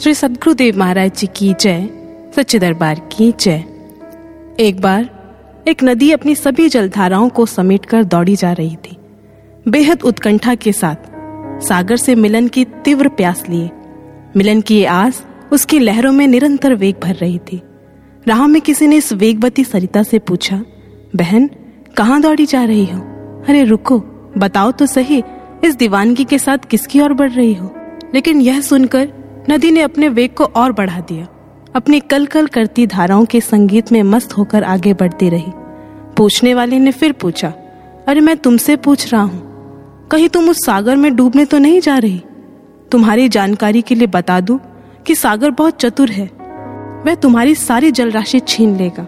श्री सदगुरुदेव महाराज जी की जय, सच्चे दरबार की जय। एक बार, एक नदी अपनी सभी जलधाराओं को समेटकर दौड़ी जा रही थी। बेहद उत्कंठा के साथ सागर से मिलन की तीव्र प्यास लिए। मिलन की आस उसकी लहरों में निरंतर वेग भर रही थी। राह में किसी ने इस वेगवती सरिता से पूछा, बहन, कहाँ दौड़ी जा रही हो? अरे रुको, बताओ तो सही, इस दीवानगी के साथ किसकी ओर बढ़ रही हो? लेकिन यह सुनकर नदी ने अपने वेग को और बढ़ा दिया। अपनी कल कल करती धाराओं के संगीत में मस्त होकर आगे बढ़ती रही। पूछने वाले ने फिर पूछा, अरे, मैं तुमसे पूछ रहा हूँ। कहीं तुम उस सागर में डूबने तो नहीं जा रही? तुम्हारी जानकारी के लिए बता दू कि सागर बहुत चतुर है। वह तुम्हारी सारी जल राशि छीन लेगा।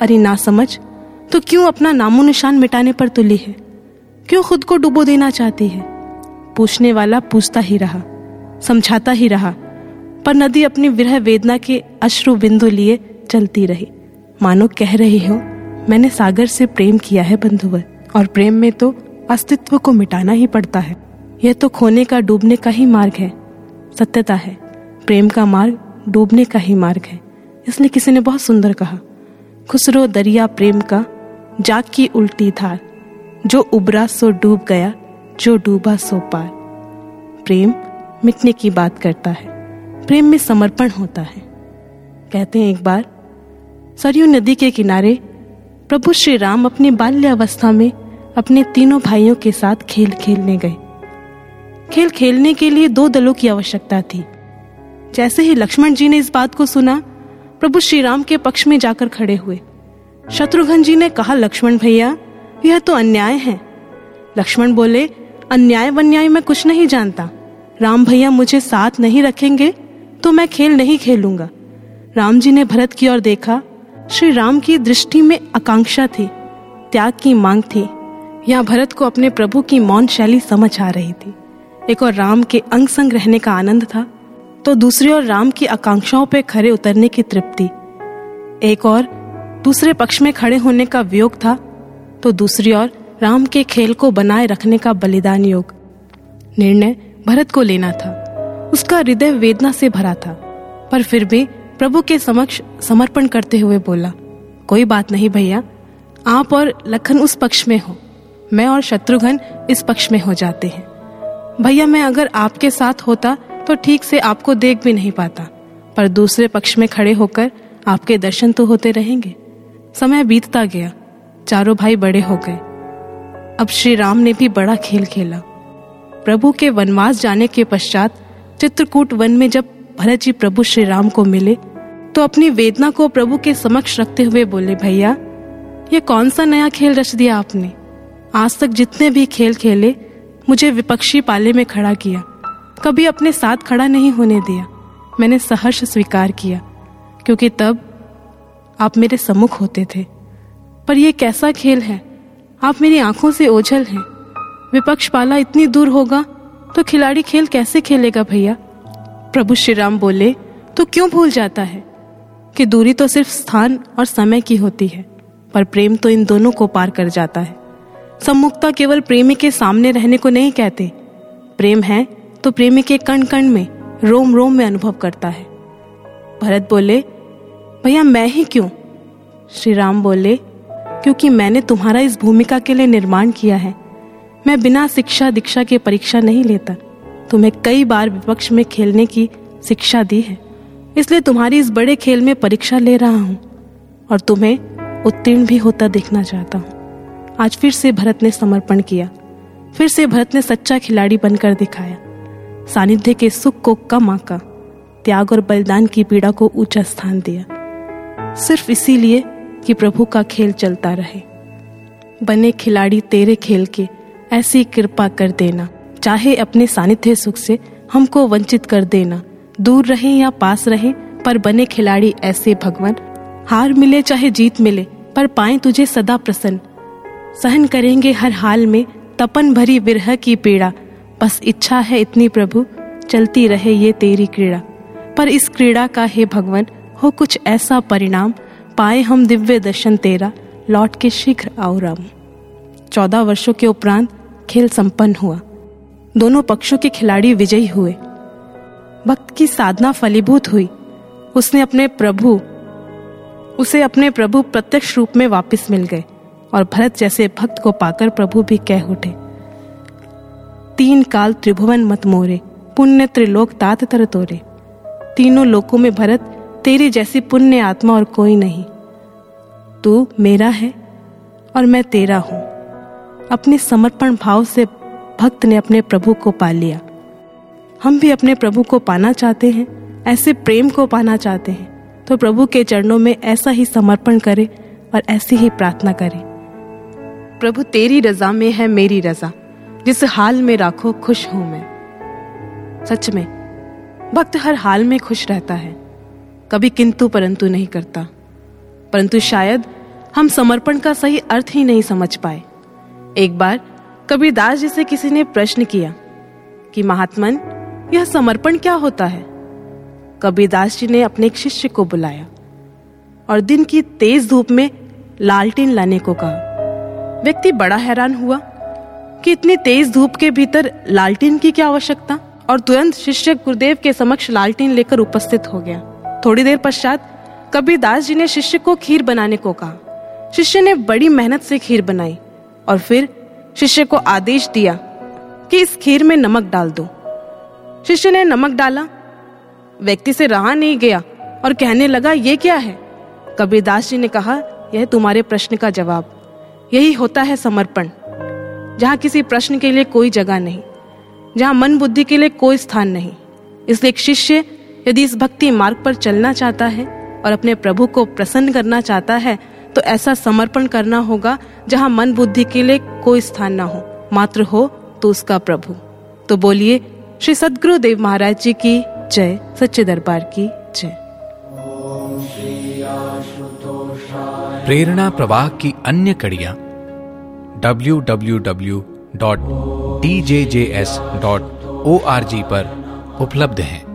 अरे, ना समझ तो क्यों अपना नामो निशान मिटाने पर तुली है? क्यों खुद को डुबो देना चाहती है? पूछने वाला पूछता ही रहा, समझाता ही रहा पर नदी अपनी विरह वेदना के अश्रु बिंदु लिए चलती रही। मानो कह रही हो, मैंने सागर से प्रेम किया है बंधुवर, और प्रेम में तो अस्तित्व को मिटाना ही पड़ता है। यह तो खोने का डूबने का ही मार्ग है। सत्यता है, प्रेम का मार्ग डूबने का ही मार्ग है। इसलिए किसी ने बहुत सुंदर कहा, खुसरो दरिया प्रेम का जाग की उल्टी धार। जो उबरा सो डूब गया, जो डूबा सो पार। प्रेम मिटने की बात करता है। प्रेम में समर्पण होता है। कहते हैं एक बार, सरयू नदी के किनारे प्रभु श्री राम अपनी बाल्यावस्था में अपने तीनों भाइयों के साथ खेल खेलने गए। खेल खेलने के लिए दो दलों की आवश्यकता थी। जैसे ही लक्ष्मण जी ने इस बात को सुना, प्रभु श्री राम के पक्ष में जाकर खड़े हुए। शत्रुघ्न जी ने कहा, लक्ष्मण भैया, यह तो अन्याय है। लक्ष्मण बोले, अन्याय वन्याय मैं कुछ नहीं जानता। राम भैया मुझे साथ नहीं रखेंगे तो मैं खेल नहीं खेलूँगा। राम जी ने भरत की ओर देखा। श्री राम की दृष्टि में आकांक्षा थी, त्याग की मांग थी। यहाँ भरत को अपने प्रभु की मौन शैली समझ आ रही थी। एक और राम के अंग संग रहने का आनंद था। तो दूसरी ओर राम की आकांक्षाओं पर खड़े उतरने की तृप्ति। एक और, दूसरे पक्ष में खड़े होने का वियोग था। तो दूसरी ओर, राम के खेल को बनाए रखने का बलिदान योग। निर्णय भरत को लेना था। उसका हृदय वेदना से भरा था। पर फिर भी प्रभु के समक्ष समर्पण करते हुए बोला, कोई बात नहीं भैया, आप और लखन उस पक्ष में हो। मैं और शत्रुघ्न इस पक्ष में हो जाते हैं। भैया, मैं अगर आपके साथ होता तो ठीक से आपको देख भी नहीं पाता, पर दूसरे पक्ष में खड़े होकर आपके दर्शन तो होते रहेंगे। समय बीतता गया, चारों भाई बड़े हो गए। अब श्री राम ने भी बड़ा खेल खेला। प्रभु के वनवास जाने के पश्चात चित्रकूट वन में जब भरत जी प्रभु श्री राम को मिले तो अपनी वेदना को प्रभु के समक्ष रखते हुए बोले, भैया, ये कौन सा नया खेल रच दिया आपने? आज तक जितने भी खेल खेले, मुझे विपक्षी पाले में खड़ा किया। कभी अपने साथ खड़ा नहीं होने दिया। मैंने सहर्ष स्वीकार किया, क्योंकि तब आप मेरे सम्मुख होते थे। पर यह कैसा खेल है? आप मेरी आँखों से ओझल हैं। विपक्ष पाला इतनी दूर होगा तो खिलाड़ी खेल कैसे खेलेगा भैया? प्रभु श्री राम बोले तो क्यों भूल जाता है? कि दूरी तो सिर्फ़ स्थान और समय की होती है, पर प्रेम तो इन दोनों को पार कर जाता है। सम्मुखता केवल प्रेमी के सामने रहने को नहीं कहते। प्रेम है तो प्रेमी के कण कण में रोम रोम में अनुभव करता है। भरत बोले, भैया, मैं ही क्यों? श्री राम बोले, क्योंकि मैंने तुम्हारा इस भूमिका के लिए निर्माण किया है। मैं बिना शिक्षा दीक्षा के परीक्षा नहीं लेता। तुम्हें कई बार विपक्ष में खेलने की शिक्षा दी है। इसलिए तुम्हारी इस बड़े खेल में परीक्षा ले रहा हूँ और तुम्हें उत्तीर्ण भी होता देखना चाहता हूँ। आज फिर से भरत ने समर्पण किया। फिर से भरत ने सच्चा खिलाड़ी बनकर दिखाया। सानिध्य के सुख को कम आका। त्याग और बलिदान की पीड़ा को ऊँचा स्थान दिया। सिर्फ़ इसीलिए कि प्रभु का खेल चलता रहे। बने खिलाड़ी तेरे खेल के ऐसी कृपा कर देना। चाहे अपने सानिध्य सुख से हमको वंचित कर देना। दूर रहे या पास रहे, पर बने खिलाड़ी ऐसे भगवान। हार मिले चाहे जीत मिले, पर पाए तुझे सदा प्रसन्न। सहन करेंगे हर हाल में तपन भरी विरह की पीड़ा। बस इच्छा है इतनी प्रभु, चलती रहे ये तेरी क्रीड़ा। पर इस क्रीड़ा का हे भगवान, हो कुछ ऐसा परिणाम। पाए हम दिव्य दर्शन तेरा, लौट के शीघ्र आओ राम। चौदह वर्षों के उपरांत खेल संपन्न हुआ। दोनों पक्षों के खिलाड़ी विजयी हुए। भक्त की साधना फलीभूत हुई। उसने अपने प्रभु, उसे अपने प्रभु प्रत्यक्ष रूप में वापस मिल गए और भरत जैसे भक्त को पाकर प्रभु भी कह उठे। तीन काल त्रिभुवन मत मोरे, पुण्य त्रिलोक तात तर तोरे। तीनों लोकों में भरत, तेरी जैसी पुण्य आत्मा और कोई नहीं। तू मेरा है और मैं तेरा हूँ। अपने समर्पण भाव से भक्त ने अपने प्रभु को पा लिया। हम भी अपने प्रभु को पाना चाहते हैं, ऐसे प्रेम को पाना चाहते हैं। तो प्रभु के चरणों में ऐसा ही समर्पण करें और ऐसी ही प्रार्थना करें। प्रभु, तेरी रजा में है मेरी रजा, जिस हाल में राखो खुश हूँ मैं। सच में, भक्त हर हाल में खुश रहता है, कभी किंतु परंतु नहीं करता। परंतु शायद हम समर्पण का सही अर्थ ही नहीं समझ पाए। एक बार कबीरदास जी से किसी ने प्रश्न किया कि, महात्मन, यह समर्पण क्या होता है? कबीरदास जी ने अपने एक शिष्य को बुलाया और दिन की तेज धूप में लालटेन लाने को कहा। व्यक्ति बड़ा हैरान हुआ कि इतनी तेज धूप के भीतर लालटेन की क्या आवश्यकता और तुरंत शिष्य गुरुदेव के समक्ष लालटेन लेकर उपस्थित हो गया। थोड़ी देर पश्चात कबीरदास जी ने शिष्य को खीर बनाने को कहा। शिष्य ने बड़ी मेहनत से खीर बनाई। और फिर शिष्य को आदेश दिया कि इस खीर में नमक डाल दो। शिष्य ने नमक डाला। व्यक्ति से रहा नहीं गया और कहने लगा, ये क्या है? कबीरदास जी ने कहा, यह तुम्हारे प्रश्न का जवाब। यही होता है समर्पण। जहाँ किसी प्रश्न के लिए कोई जगह नहीं, जहाँ मन बुद्धि के लिए कोई स्थान नहीं। इसलिए एक शिष्य यदि इस भक्ति मार्ग पर चलना चाहता है और अपने प्रभु को प्रसन्न करना चाहता है तो ऐसा समर्पण करना होगा जहाँ मन बुद्धि के लिए कोई स्थान ना हो। मात्र हो तो उसका प्रभु। तो बोलिए, श्री सदगुरु देव महाराज जी की जय, सच्चे दरबार की जय। प्रेरणा प्रवाह की अन्य कड़ियाँ। www.djjs.org पर उपलब्ध हैं।